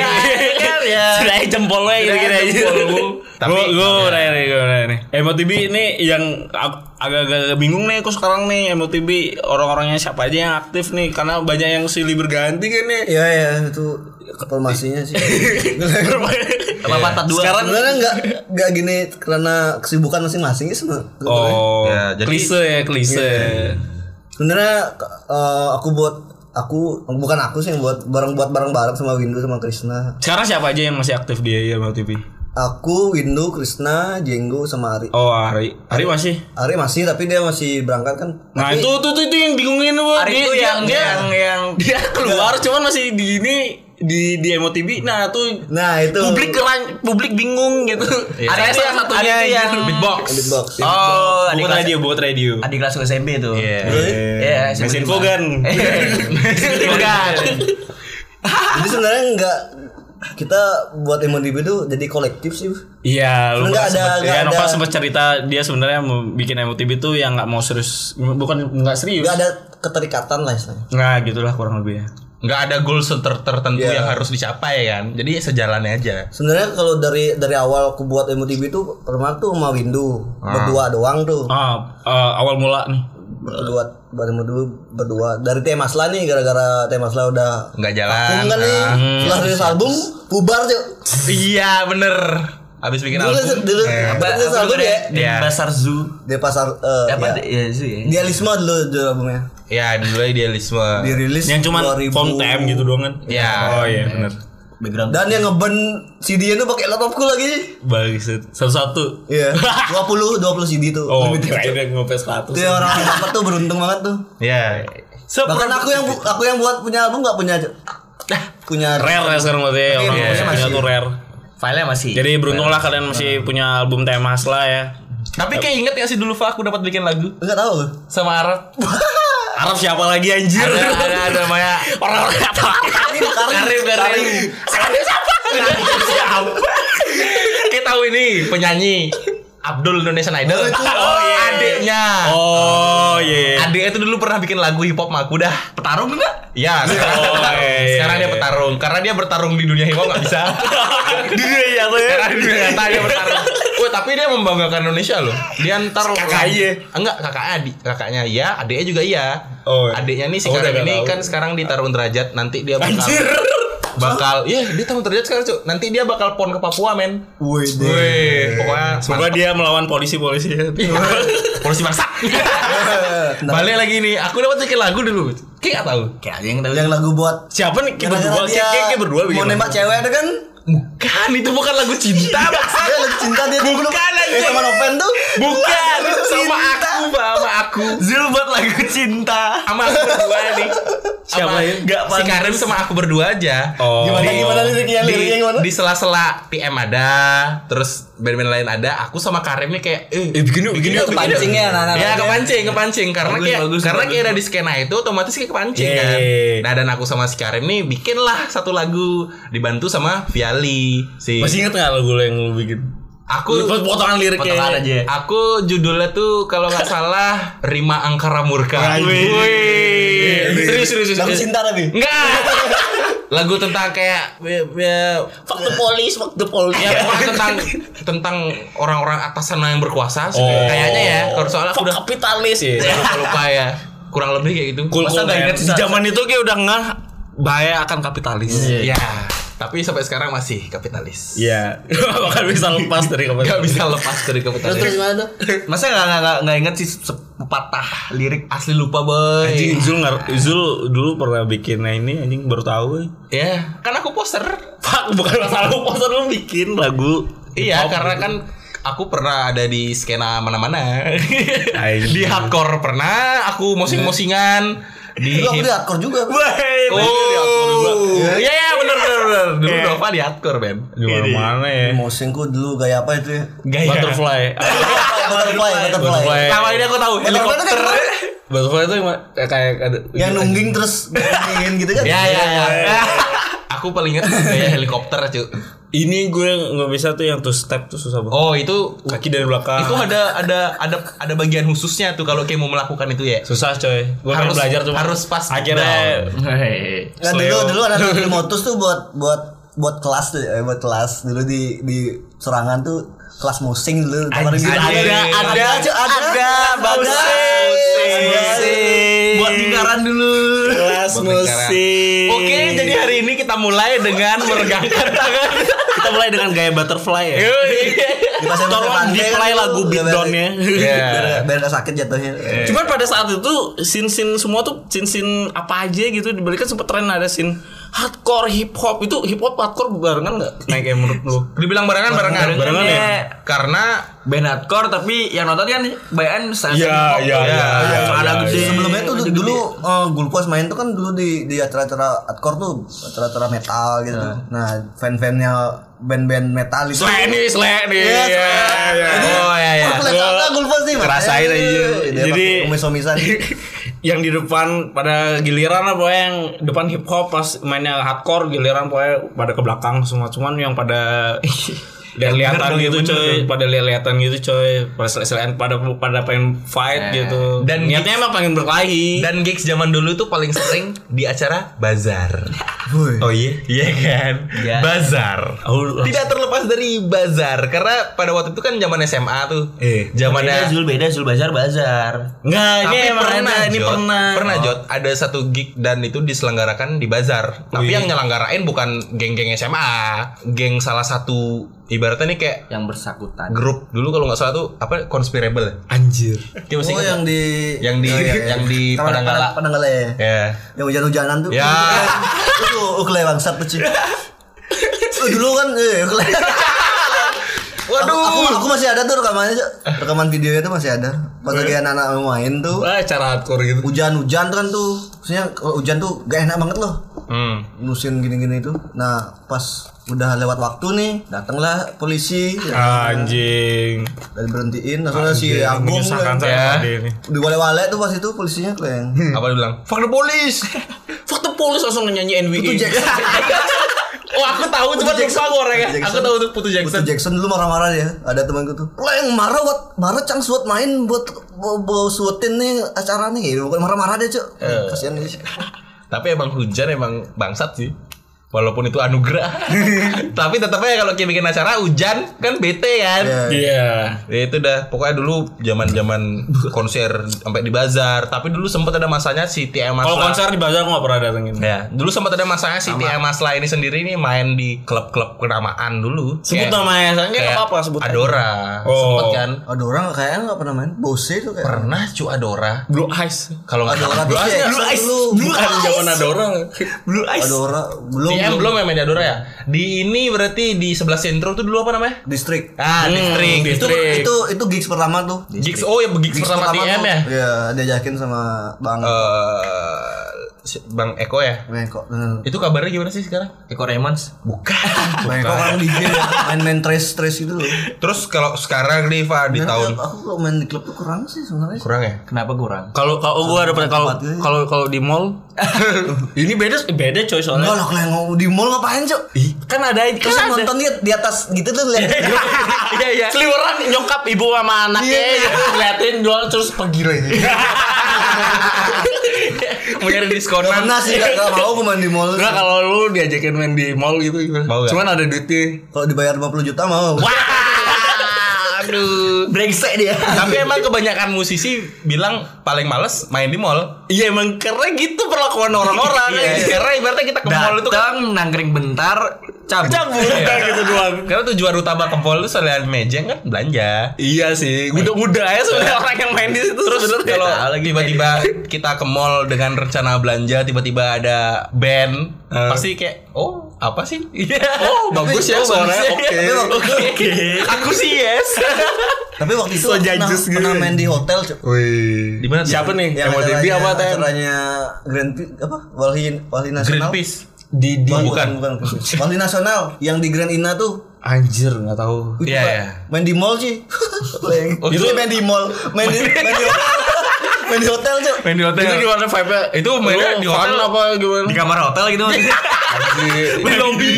Kan, ya. Setidaknya jempol lu aja. Setidaknya jempol lu. Tapi Tapi- gue udah nih, gue nih. MOTB ini yang ag- agak-agak bingung nih aku sekarang nih MOTB orang-orangnya siapa aja yang aktif nih karena banyak yang silih berganti kan nih. Iya ya itu formasinya sih. Apa patah dua? Sekarang Sebenarnya nggak nggak gini karena kesibukan masing-masing sih sebenarnya. Oh, Ya, jadi- klise ya klise. Sebenarnya eh, aku buat aku bukan aku sih yang buat bareng buat bareng-bareng sama Windu sama Krishna. Sekarang siapa aja yang masih aktif dia ya MOTB? Aku, Windu, Krishna, Jenggo sama Ari. Oh, Ari. Ari masih. Ari masih tapi dia masih berangkat kan. Nah, itu tuh tuh itu yang bingungin lu. Ari Dia- itu dia- yang dia, yang yang dia keluar cuman masih di ini di di MOTB. Nah, tuh Nah, itu publik keran, publik bingung gitu. Iya. Ada Ari itu salah yang- satunya Ari itu yang yang- beatbox. beatbox. Oh, adik buat kelas radio, buat radio. adik kelas SMP tuh. Iya. Iya, Mesin Fogan. Pak. Fogan. Jadi sebenarnya enggak kita buat MotoGP itu jadi kolektif sih. Iya, lu Nggak ada- sempet- nggak ya, Nova sempat cerita dia sebenarnya mau bikin MOTB tuh yang nggak mau serius, bukan nggak serius. Enggak ada keterikatan lah istilahnya. Nah, gitulah kurang lebih ya. nggak ada goal ter- tertentu Iya. yang harus dicapai kan jadi sejalannya aja Sebenarnya kalau dari dari awal aku buat MotoGP itu pertama tuh sama Windu berdua doang tuh. Ah, eh, awal mula nih. Berdua baru berdua berdua dari Teh Masla nih gara-gara Teh Masla udah nggak jalan kan nih. Setelah rilis album bubar tuh. iya bener abis bikin Dulu album dulu eh, apa rilis album ya? Di. Pasar Zoo. Di pasar eh Apa ya. ya Zoo ya? Dialisme dulu dulu albumnya. ya dulu idealisme Dirilis Yang 2000. font TM gitu doang kan. Iya. Oh iya, benar. Background. Dan yang ngeben CD-nya tuh pakai laptopku lagi. Bagus. Satu-satu. Iya. 20 20 CD tuh. Oh, kirain yang ngopi 100. Itu yang orang dapat tuh beruntung banget tuh. ya Bahkan aku yang aku yang buat punya album nggak punya punya Rare ya sekarang berarti ya, orang Iya, masih punya masih. tuh rare. Filenya masih. Jadi beruntunglah kalian masih punya album temas lah ya. tapi kayak inget gak sih dulu Fa aku dapat bikin lagu Enggak tahu loh. sama Arab Arab siapa lagi anjir? ada ada ada namanya Orang-orang tahu. Karim, Karim Karim Karim siapa? siapa kita tahu ini penyanyi Abdul Indonesian Idol Oh, itu. oh iya adiknya Oh iya. Adiknya itu dulu pernah bikin lagu hip hop aku dah. petarung enggak? Ya, sekarang, Oh, petarung. iya, iya, sekarang dia iya. petarung karena dia bertarung di dunia hip hop nggak bisa. Di dunia nyata ya. Sekarang di dunia nyata dia bertarung. Wah, tapi dia membanggakan Indonesia loh. Dia ntar Kakaknya. Enggak, kakaknya adik, kakaknya iya, adiknya juga iya. Oh, iya. Adiknya nih si Oh, ini tahu. kan sekarang di tarung derajat, nanti dia bakal Anjir. Bakal iya dia tarung derajat sekarang, Cuk. Nanti dia bakal pon ke Papua, men. Wih, pokoknya Semoga dia melawan polisi-polisi ya. polisi bangsa. Balik lagi nih, aku dapat bikin lagu dulu. Kayak gak tahu. Kayak aja yang tahu. yang lagu buat Siapa nih? Kita berdua, kayak berdua mau nembak lagu. cewek ada kan Bukan, itu bukan lagu cinta, dia lagi cinta dia Bukan, eh anjing. sama Noven tuh Bukan, sama aku, sama aku. Zul buat lagu cinta. Sama aku berdua nih. Siapa Sama- ya? Nggak, si Karim sama aku berdua aja. Oh. gimana gimana liriknya di, liriknya gimana di sela-sela PM ada, terus band-band lain ada. Aku sama Karim nih kayak, eh, Eh bikin yuk. kepancing ya anak-anak ya kepancing, kepancing karena Bagus, kayak bagus, karena bagus. kayak ada di skena itu otomatis kayak kepancing Yeay. kan. Nah dan aku sama si Karim nih bikin lah satu lagu dibantu sama Viali si. Masih inget nggak lagu lo yang lu bikin? Aku potongan liriknya. Potongan aja. Aku judulnya tuh kalau nggak salah Rima Angkara Murka. Anjing. Wih. Serius serius serius. lagu cinta tapi Enggak. Lagu tentang kayak ya, ya, Fuck the police, fuck the police. ya pokoknya tentang tentang orang-orang atasan yang berkuasa. Oh. Kayaknya ya. Kalau soalnya aku udah kapitalis ya. lupa, lupa ya. kurang lebih kayak gitu. Cool, Masa cool, nggak Di zaman itu kayak udah ngeh bahaya akan kapitalis. Ya, tapi sampai sekarang masih kapitalis. Iya. Bahkan bisa lepas dari Gak kapitalis. bisa lepas dari Terus terus kapitalis. gimana tuh? Masa nggak nggak nggak- nggak inget sih sepatah lirik Asli lupa boy. Anjing Zul ngar- Zul dulu pernah bikin nah ini anjing baru tahu. eh. Ya, kan aku poster. Pak bukan masalah lu poster lu bikin lagu. Iya, karena kan aku pernah ada di skena mana-mana. Di hardcore pernah, aku mosing-mosingan di Dulu aku di hardcore juga. Oh, iya iya bener bener bener. Dulu Nova di hardcore Ben. Di mana-mana ya. Mosingku dulu gaya apa itu ya? Gaya. Butterfly. Butterfly, butterfly. Nama ini aku tahu Butterfly itu helikopter. Butterfly itu kayak kayak ada Yang nungging terus nunggingin gitu kan? Ya ya ya. Aku paling ingat gaya helikopter cuy. Ini gue nggak bisa tuh yang two step tuh susah banget. Oh itu Kaki dari belakang. itu ada ada ada ada bagian khususnya tuh kalau kayak mau melakukan itu ya. susah coy. Gue Harus- belajar cuma harus pas akhirnya Hei. Nah, dulu dulu ada motus tuh buat buat buat kelas tuh, eh, buat kelas dulu di di serangan tuh kelas musing dulu. Kemarin gitu. ada, ada, Cuk, ada, ada, bagus. Musik. Buat lingkaran dulu. Kelas musik. Oke, jadi hari ini kita mulai dengan meregangkan tangan. kita mulai dengan gaya butterfly ya. Pasir Tolong pantai di kan play lagu beatdownnya. Iya. Biar biar gak sakit jatuhnya. Cuman pada saat itu scene-scene semua tuh scene-scene apa aja gitu dibalikan sempet tren ada scene hardcore hip hop itu hip hop hardcore barengan nggak naik kayak menurut lu? Dibilang barengan barengan. Barengan ya? Karena Band hardcore tapi yang nonton kan bayan Iya, iya, iya, iya, Ada iya, gede. Sebelumnya tuh ada dulu gede. uh, Gulpos main tuh kan dulu di di acara-acara hardcore tuh, acara-acara metal gitu. Nah, fan-fannya band-band metal itu. Slek nih. Iya, Iya, iya. Oh ya ya. Lihat apa Gulpos nih. Makanya. aja. Jadi- kumis-kumisan. yang di depan pada giliran lah pokoknya yang depan hip hop pas mainnya hardcore giliran pokoknya pada ke belakang semua cuman yang pada dan lihatan gitu coy pada lihatan gitu coy pada selain pada pada pengen fight gitu Dan niatnya emang pengen berkelahi dan gigs zaman dulu tuh paling sering di acara bazar. Oh iya, iya kan? Iya. Bazar. Oh, Tidak terlepas dari bazar karena pada waktu itu kan zaman SMA tuh. Eh, Beda Zamannya Zul beda Zul Bazar Bazar. Enggak, ini Tapi emang pernah, ini pernah. Pernah, Jot. Ada satu gig dan itu diselenggarakan di bazar. Tapi yang nyelenggarain bukan geng-geng SMA, geng salah satu ibaratnya nih kayak Yang bersangkutan. grup dulu kalau nggak salah tuh apa conspirable ya? Anjir. Dia masih Oh ingat yang di yang di Oh, iya, iya. yang di Padang- Padanggala. Padang- Padanggala ya. Ya. Yang hujan-hujanan tuh. Ya. Itu ukle bangsat tuh, Ci. Oh, dulu kan eh ukle. Waduh. Aku, aku, aku masih ada tuh rekamannya. Rekaman videonya tuh masih ada. Pas lagi anak-anak main tuh. Wah, cara hardcore gitu. Hujan-hujan tuh kan tuh. Maksudnya kalau hujan tuh gak enak banget loh. Hmm. Musim gini-gini tuh. Nah, pas udah lewat waktu nih, datanglah polisi. Anjing. Dan berhentiin, langsung si Agung Menyusahkan kan. saya Ya. Di wale-wale tuh pas itu polisinya kleng. Apa dia bilang? Fuck the police. Fuck the police langsung nyanyi NBA. Putu Jackson. oh, aku tahu cuma lupa gue orangnya. Aku tahu tuh Putu Putu Jackson. Jackson dulu marah-marah dia. Ada temanku tuh. Lo yang marah buat marah cang suat main buat bawa, suatin nih acara nih. Bukan marah-marah dia, Cuk. Kasihan dia. Tapi emang hujan emang bangsat sih. Walaupun itu anugerah. Tapi tetap aja kalau kayak bikin acara hujan kan bete kan. Iya. Iya. Ya itu dah pokoknya dulu zaman-zaman konser sampai di bazar. Tapi dulu sempat ada masanya si Kalau Masla. konser di bazar gua gak pernah datengin. Ya, dulu sempat ada masanya si Tia Masla ini sendiri nih main di klub-klub kenamaan dulu. Sebut Kayak- namanya, saya kayak apa-apa sebut. aja. Adora. Oh. Sempet kan? Ada orang kayaknya nggak pernah main. Bose tuh kayak. Pernah cu Adora. Blue Eyes. Kalau nggak Adora Blue Eyes? Jackson dulu. Bukan zaman Adora. Blue Eyes. Orang belum. TM belum ya main di Adora ya? Di ini berarti di sebelah sentro tuh dulu apa namanya? Distrik. Ah, Hmm, distrik. Itu Distrik. itu itu gigs pertama tuh. Gigs oh ya gigs, pertama, TM tuh. ya? Iya, diajakin sama Bang si- Bang Eko ya? Bengkok. Hmm. Itu kabarnya gimana sih sekarang? Eko Raymond. Bukan. Bengkok orang DJ ya, main-main trace trace gitu loh. Terus kalau sekarang nih Pak di tahun aku kalau main di klub tuh kurang sih sebenarnya. kurang ya? Kenapa kurang? Kalau kalau gua ada kalau gitu ya. kalau kalau di mall ini beda beda coy Enggak soalnya. lah kalau di mall ngapain, Cok? Kan ada kan ada. nonton dia di atas gitu tuh lihat. Iya iya. Seliweran nyokap ibu sama anaknya gitu, ngeliatin jual terus pergi lagi. Mau nyari diskonan. Pernah sih gak, gak mau aku main di mall. Enggak kalau lu diajakin main di mall gitu gimana? Cuman ada duitnya. Kalau dibayar 50 juta mau. Wah, Aduh. Brengsek dia. Tapi emang kebanyakan musisi bilang paling males main di mall. Iya emang karena gitu perlakuan orang-orang. Iya, karena ibaratnya kita ke mall itu kan Datang nangkring bentar, cabut. Cabut udah gitu doang. karena tujuan utama ke mall itu selain mejeng kan belanja. Iya sih, udah-udah ya sebenarnya orang yang main di situ Terus sebenarnya. kalau tiba-tiba kita ke mall dengan rencana belanja, tiba-tiba ada band, pasti kayak oh apa sih? Iya. Oh, bagus ya Oh, suaranya. ya. Oke. Oke. Aku sih yes. Tapi waktu itu So aku pernah, gitu. pernah main di hotel. Wih. Di mana tuh? Siapa nih? Yang MOTB acaranya- apa? Acaranya Grand apa? Wali Wali Nasional. Greenpeace. Di di Bukan, Bukan. bukan, bukan. Wali Nasional yang di Grand Ina tuh. anjir nggak tahu. Iya, Pak. iya. Main di mall sih. Oh, itu itu- main di mall, main di main di hotel. main di hotel, Cuk. Main di hotel. Itu gimana vibe-nya? Itu mainnya Lu di hotel. apa gimana? Di kamar hotel gitu. Di lobby.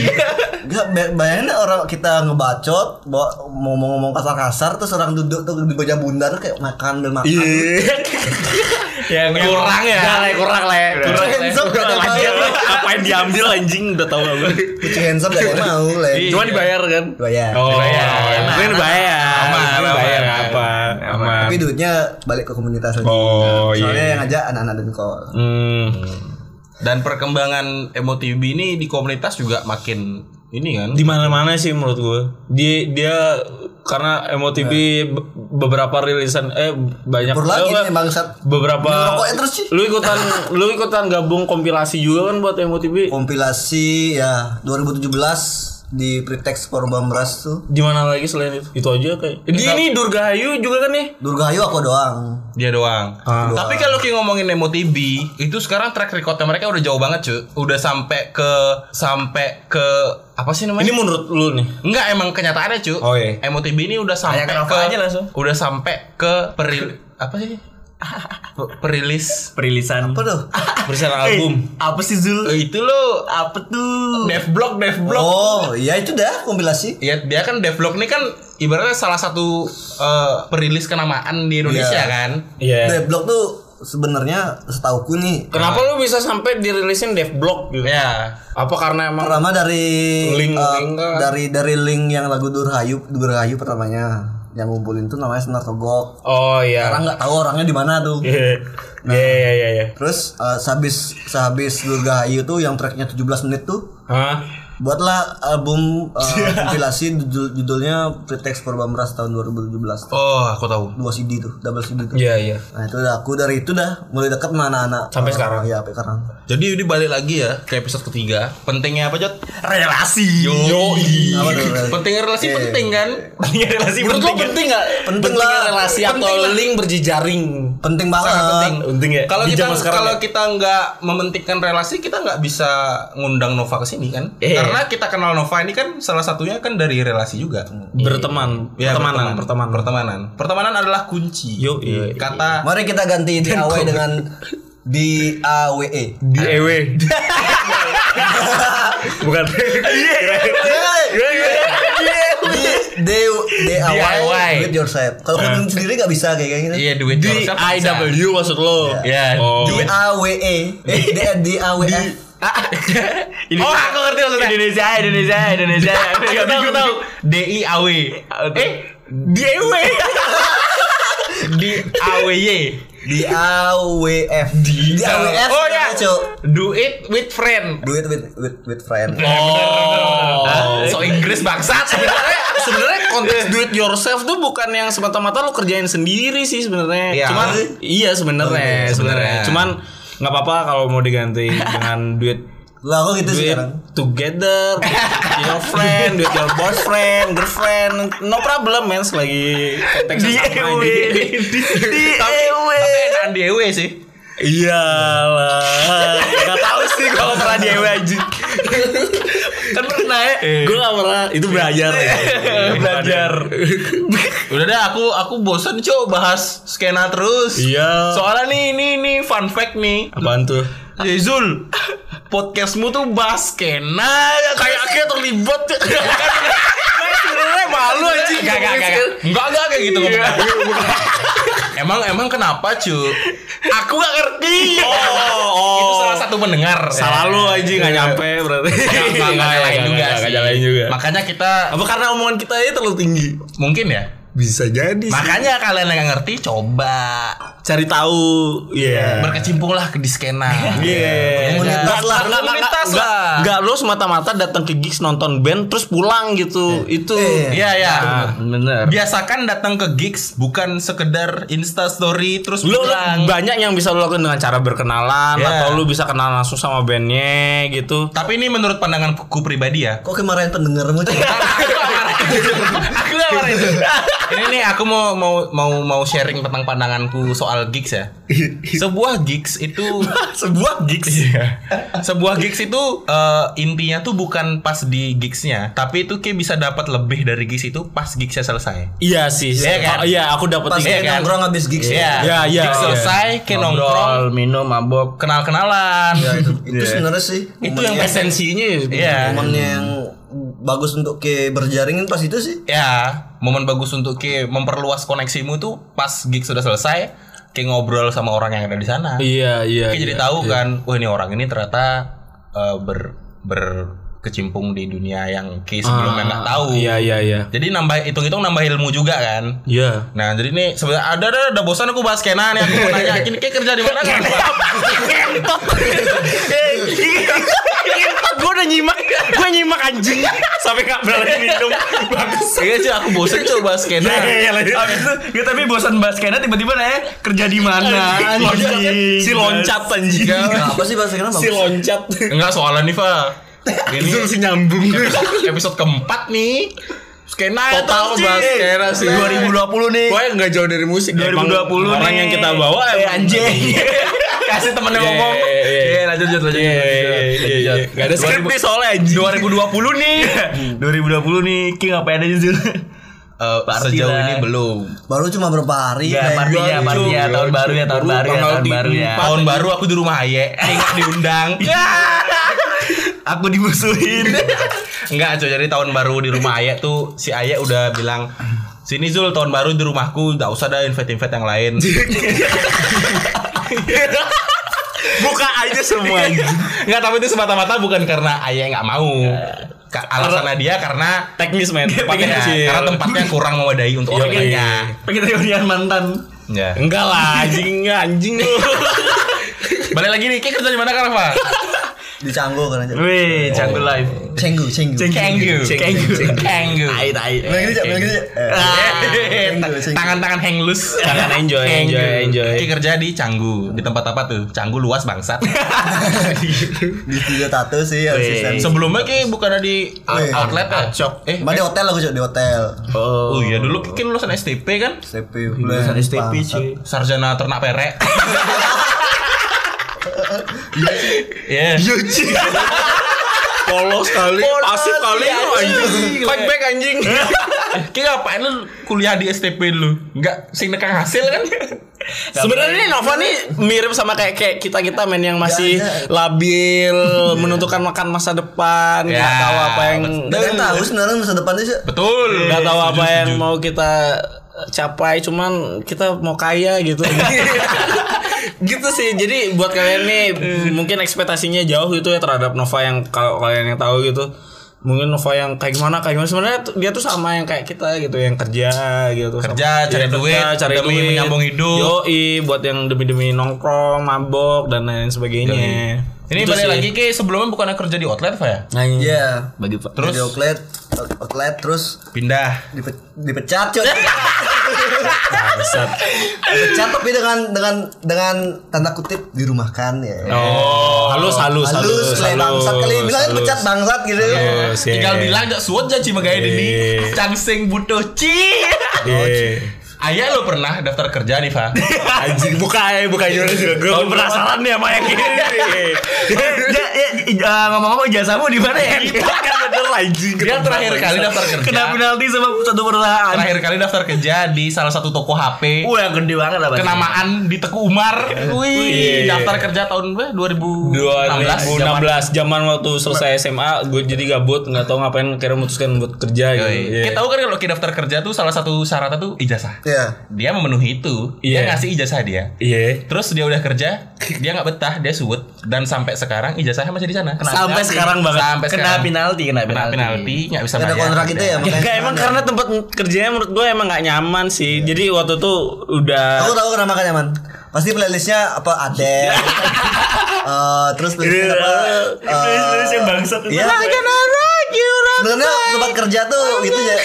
Gak, bay- bayangin deh orang kita ngebacot, bawa mau mau ngomong kasar-kasar, terus orang duduk tuh di bajak bundar kayak makan dan makan. Iya. yang kurang ya. Udah lah, kurang lah. Kurang lah. Handsome gak ada Anjir, mau. lu apa yang diambil anjing udah tahu gue. Kucing handsome gak mau, Leng. Cuma dibayar kan? Bayar. Oh, Dibayar. Ini dibayar. Aman, dibayar apa? Aman. Tapi duitnya balik ke komunitas lagi. Oh, Soalnya iya. yang ngajak anak-anak Denkol. Hmm. Dan perkembangan MOTB ini di komunitas juga makin ini kan. Di mana-mana sih menurut gue. Dia dia karena MOTB be- beberapa rilisan eh banyak lagi eh, nih bangsat. beberapa terus sih. lu ikutan lu ikutan gabung kompilasi juga kan buat MOTB Kompilasi ya 2017 di Pretext Porbamras tuh. di mana lagi selain itu itu aja kayak di ini Durgahayu juga kan nih Durgahayu aku doang. Dia doang. Ah. Tapi kalau kita ngomongin MOTB, itu sekarang track recordnya mereka udah jauh banget, cuy. Udah sampai ke sampai ke apa sih namanya? ini menurut lu nih Enggak emang kenyataannya, cuy. Oh, iya. MOTB ini udah sampai ke aja langsung. Udah sampai ke peril apa sih? Pe- Perilis Perilisan. Apa tuh? bersama album Apa sih Zul? Eh, itu lo Apa tuh? Dev Block, Dev Block. Oh, iya itu dah kompilasi. Ya dia kan Devlog ini kan ibaratnya salah satu eh, perilis kenamaan di Indonesia Iya. kan. iya Deadblock tuh sebenarnya setauku nih kenapa lu bisa sampai dirilisin Dev Block gitu Ya. apa karena emang pertama dari Link- eh, link dari dari link yang lagu Durhayu Durhayu pertamanya yang ngumpulin tuh namanya Senar Togok. oh iya Sekarang nggak tahu orangnya di mana tuh. iya iya iya iya Terus eh, sehabis sehabis Durgahayu tuh yang tracknya 17 menit tuh Hah? Buatlah album eh, kompilasi judul, judulnya Pretext Porbamras tahun 2017 Oh, aku tahu. dua CD tuh double CD tuh iya iya nah itu udah aku dari itu dah mulai dekat sama anak-anak Sampai Eh, sekarang? ya sampai sekarang Jadi ini balik lagi ya ke episode ketiga. Pentingnya apa, Jot? Relasi. Yo. apa tuh Pentingnya relasi Iya. penting kan? Pentingnya relasi menurut lu penting. penting nggak Penting Pentingnya lah. relasi atau Penting lah. link berjejaring penting banget Sangat penting. penting ya Kalau kita kalau ya? kita nggak mementingkan relasi, kita nggak bisa ngundang Nova ke sini kan? Eh. Karena kita kenal Nova ini kan salah satunya kan dari relasi juga. berteman Ya, pertemanan berteman. pertemanan Pertemanan. Pertemanan adalah kunci. Yo, iya. Kata mari kita ganti DAW dengan di AWE di EW bukan di DIY DIY. with yourself kalau kamu sendiri nggak bisa kayak gitu Iya duit di yourself bisa. IW maksud lo Ya, oh di AWE eh di di AWF Oh, aku ngerti maksudnya. Indonesia, Indonesia, Indonesia. Aku tahu, tahu. D I A W. Eh, D E W. D A W Y. di AWF di AWF Oh ya. Do it with friend. do it with with with friend oh Ah, So Inggris bangsat sebenarnya. sebenarnya konteks do it yourself tuh bukan yang semata-mata lo kerjain sendiri sih sebenarnya. Iya. Cuman iya sebenarnya Oke, sebenarnya. sebenarnya. Cuman nggak apa-apa kalau mau diganti dengan duit lah kok gitu sih duit sekarang? together with your friend, with your boyfriend, girlfriend, no problem men selagi konteksnya sama Tapi tapi enakan D E W sih. Iyalah, nggak tahu sih kalau pernah di EW aja. Kan pernah ya? Gue gak pernah. Itu belajar ya. Belajar. Udah deh aku aku bosan cow bahas skena terus. Iya. Soalnya nih ini ini fun fact nih. Apaan tuh? Eh, Zul, podcastmu tuh bahas skena Kayak akhirnya terlibat ya. Sebenarnya malu aja. Enggak, enggak, enggak, enggak. Enggak, enggak kayak gitu ngomongnya. Emang emang kenapa, cu? Aku gak ngerti. Oh, oh. Itu salah satu pendengar. Salah lu aja nggak nyampe berarti. Enggak, nyalain juga Nggak sih. nyalain juga. Makanya kita Apa karena omongan kita ini terlalu tinggi? mungkin ya. Bisa jadi. sih. Makanya kalian yang ngerti coba cari tahu. Iya. berkecimpunglah ke di skena. Iya. Komunitas Nggak- lah. nggak- nggak- Komunitas nggak- lah. Nggak lo semata-mata datang ke gigs nonton band terus pulang gitu. Itu. Iya ya. Ah, bener. Biasakan datang ke gigs bukan sekedar insta story terus Lu, lu pulang. banyak yang bisa lo lakukan dengan cara berkenalan Iya. atau lu bisa kenal langsung sama bandnya gitu. Tapi ini menurut pandanganku pribadi ya. Kok kemarin pendengarmu aku gak Ini nih aku mau mau mau mau sharing tentang pandanganku soal gigs ya. Sebuah gigs itu Sebuah gigs. sebuah gigs itu eh, intinya tuh bukan pas di gigsnya, tapi itu kayak bisa dapat lebih dari gigs itu pas gigsnya selesai. Iya sih. Iya kan? Oh, iya, aku dapat Pas. Iya kayak kan? nongkrong habis gigs Iya, Iya, iya, Gigs iya. selesai, kayak nongkrong, minum, mabok. kenal-kenalan. Ya itu, itu sebenarnya sih Itu yang Esensinya Iya. momennya yang bagus untuk ke berjaringin pas itu sih. Ya, momen bagus untuk kayak memperluas koneksimu tuh pas gigs sudah selesai, kayak ngobrol sama orang yang ada di sana. Iya, iya. Kayak jadi iya. tahu kan, wah ini orang ini ternyata eh, ber berkecimpung di dunia yang kayak sebelumnya nggak tahu. Iya, iya, iya. Jadi nambah hitung-hitung nambah ilmu juga kan. Iya. Nah jadi nih sebenarnya ada ada ada bosan aku bahas skena nih aku mau nanya ini kayak kerja di mana kan? udah nyimak, gue nyimak anjing sampai gak berani minum. Bagus. Iya sih aku bosan coba bahas skena. Habis itu, ya, tapi bosan bahas skena tiba-tiba nanya kerja di mana? anjing. Si loncat anjing. Nah, apa sih bahasa kenapa? Si loncat. Enggak soalnya nih Fa. Ini Itu si nyambung. episode, episode keempat nih. Skena Total bahas skena sih. 2020 nih. Pokoknya nggak jauh dari musik. 2020 Emang Orang yang kita bawa Eh, anjing. Kasih temennya Iya, ngomong. iya, iya. Iya, lanjut, lanjut, lanjut. Gak ada skrip nih soalnya anjing. 2020 nih. 2020 nih, King ngapain aja? Eh, Party sejauh lah. ini belum. Baru cuma berapa hari. Ya, kayak- partinya, partinya, tahun baru ya, tahun baru ya, tahun baru ya. Tahun baru aku di rumah Aye, nggak diundang. Aku dimusuhin. Enggak, cuy. Jadi tahun baru di rumah Aye tuh si Aye udah bilang Sini Zul tahun baru di rumahku Gak usah ada invite-invite yang lain Buka aja semua anjing. Enggak tapi itu semata-mata bukan karena Aye nggak mau Ka- Alasannya dia karena Teknis men. tempatnya, karena tempatnya kurang memadai untuk orang Iya, lainnya Pengen reunian mantan. ya. Enggak lah anjing anjing. Balik lagi nih, kayak kerja di mana kan Pak? Di Canggu kan aja. Wih, Canggu live. Cenggu, cenggu. Kanggu Cenggu. Kanggu Tai tai. Bilang Cak, bilang. Eh, cenggu. Tangan-tangan hang loose Jangan enjoy, Canggu. enjoy, enjoy. Ki kerja di Canggu Di tempat apa tuh? Canggu luas bangsat Di studio tato sih asisten. Sebelumnya Ki bukan ada di outlet ya? Shop Eh Mbak di hotel aku Cok, di hotel. Oh iya dulu Ki kan lulusan STP kan? STP. Lulusan STP cuy. Sarjana ternak perek Iya Polos kali, Polos, pasif kali iya, lu anjing. gila. Fight back anjing. Ki ngapain lu kuliah di STP dulu? Enggak sing nekang hasil kan? Sebenarnya ini Nova nih mirip sama kayak kayak kita kita men yang masih Gak, labil, menentukan makan masa depan, nggak Ya, tahu apa yang Dan yang tahu sebenarnya masa depannya sih. Betul nggak tahu apa yang mau kita capai, cuman kita mau kaya gitu. Gitu sih. Jadi buat kalian nih mungkin ekspektasinya jauh gitu ya terhadap Nova yang kalau kalian yang tahu gitu. Mungkin Nova yang kayak gimana kayak gimana sebenarnya dia tuh sama yang kayak kita gitu yang kerja gitu Kerja, Sama- cari iya, duit, kerja, cari demi duit. menyambung hidup. Yoi, buat yang demi-demi nongkrong, mabok dan lain sebagainya. Ini Itu balik sih. lagi Ki sebelumnya bukan kerja di outlet Pak ya? Nah, iya. Iya. Bagi Pak. Terus di outlet, outlet terus Pindah dipe- dipecat Cok. dipecat tapi dengan dengan dengan tanda kutip dirumahkan ya. Oh, halus halus halus, kayak bangsat kali halus. pecat bangsat gitu. Halus, iya. Tinggal bilang gak suat aja cima gaya ini. Cangsing butuh ci Iya. Ayah lo pernah daftar kerja nih Pak Anjing buka ya buka jurnal Gue penasaran nih sama yang ini. Eh, ngomong-ngomong ijazahmu di mana ya? Kan bener anjing. Dia terakhir kali daftar kerja Kena penalti sama satu perusahaan. Terakhir kali daftar kerja di salah satu toko HP yang gede banget lah. Kenamaan di Teku Umar Wih Iya. Daftar kerja tahun berapa? 2016 2016 zaman waktu selesai SMA gue jadi gabut nggak tahu ngapain kira memutuskan buat kerja gitu. Iya. Kita tahu kan kalau kita daftar kerja tuh salah satu syaratnya tuh ijazah Iya. Dia memenuhi itu Iya. Dia ngasih ijazah dia Iya. Terus dia udah kerja, dia nggak betah, dia suwet dan sampai sekarang ijazahnya masih di sana. Sampai sekarang banget. Sampai Kena sekarang. penalti, kena Kena penalti. penalti, nggak bisa Ada bayar. kontrak itu ya Ya, makanya. enggak, emang karena tempat kerjanya menurut gue emang nggak nyaman sih. Jadi waktu itu udah Aku tahu kenapa kan nyaman. Pasti playlistnya apa Adele. Eh, terus playlistnya apa? eh, yang bangsat itu. Iya. Sebenarnya tempat kerja tuh gitu ya.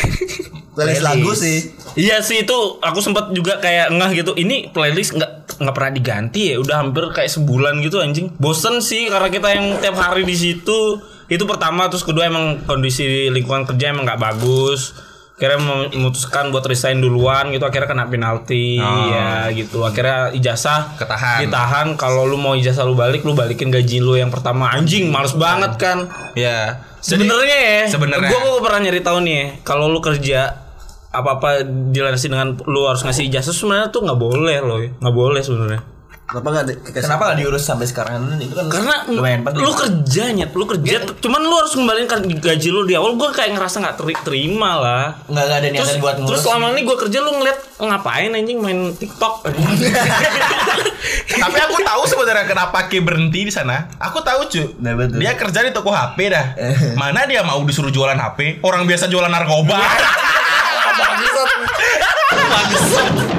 Playlist lagu sih. Iya sih itu aku sempat juga kayak ngeh gitu. Ini playlist nggak nggak pernah diganti ya. Udah hampir kayak sebulan gitu anjing. Bosen sih karena kita yang tiap hari di situ. Itu pertama terus kedua emang kondisi lingkungan kerja emang nggak bagus. Akhirnya mem- memutuskan buat resign duluan gitu akhirnya kena penalti ya gitu akhirnya ijazah Ketahan. ditahan kalau lu mau ijazah lu balik lu balikin gaji lu yang pertama anjing males banget kan Ya. Sebenarnya ya. sebenarnya. Gue gue pernah nyari tahu nih ya, kalau lu kerja apa apa dilandasi dengan lu harus ngasih ijazah sebenarnya tuh nggak boleh loh, ya. nggak boleh sebenarnya. Kenapa enggak dikasih? Kenapa nggak diurus sampai sekarang itu kan Karena lumayan penting. lu kerjanya, lu kerja, cuman lu harus ngembaliin kan gaji lu di awal. Gue kayak ngerasa nggak teri- terima lah. nggak nggak ada Terus, niatan buat ngurus. terus selama ini gue kerja lu ngeliat ngapain anjing main TikTok. Tapi aku tahu sebenarnya kenapa Ki berhenti di sana. Aku tahu cu. Nah, betul. Dia kerja di toko HP dah. Mana dia mau disuruh jualan HP? Orang biasa jualan narkoba. Bangsat.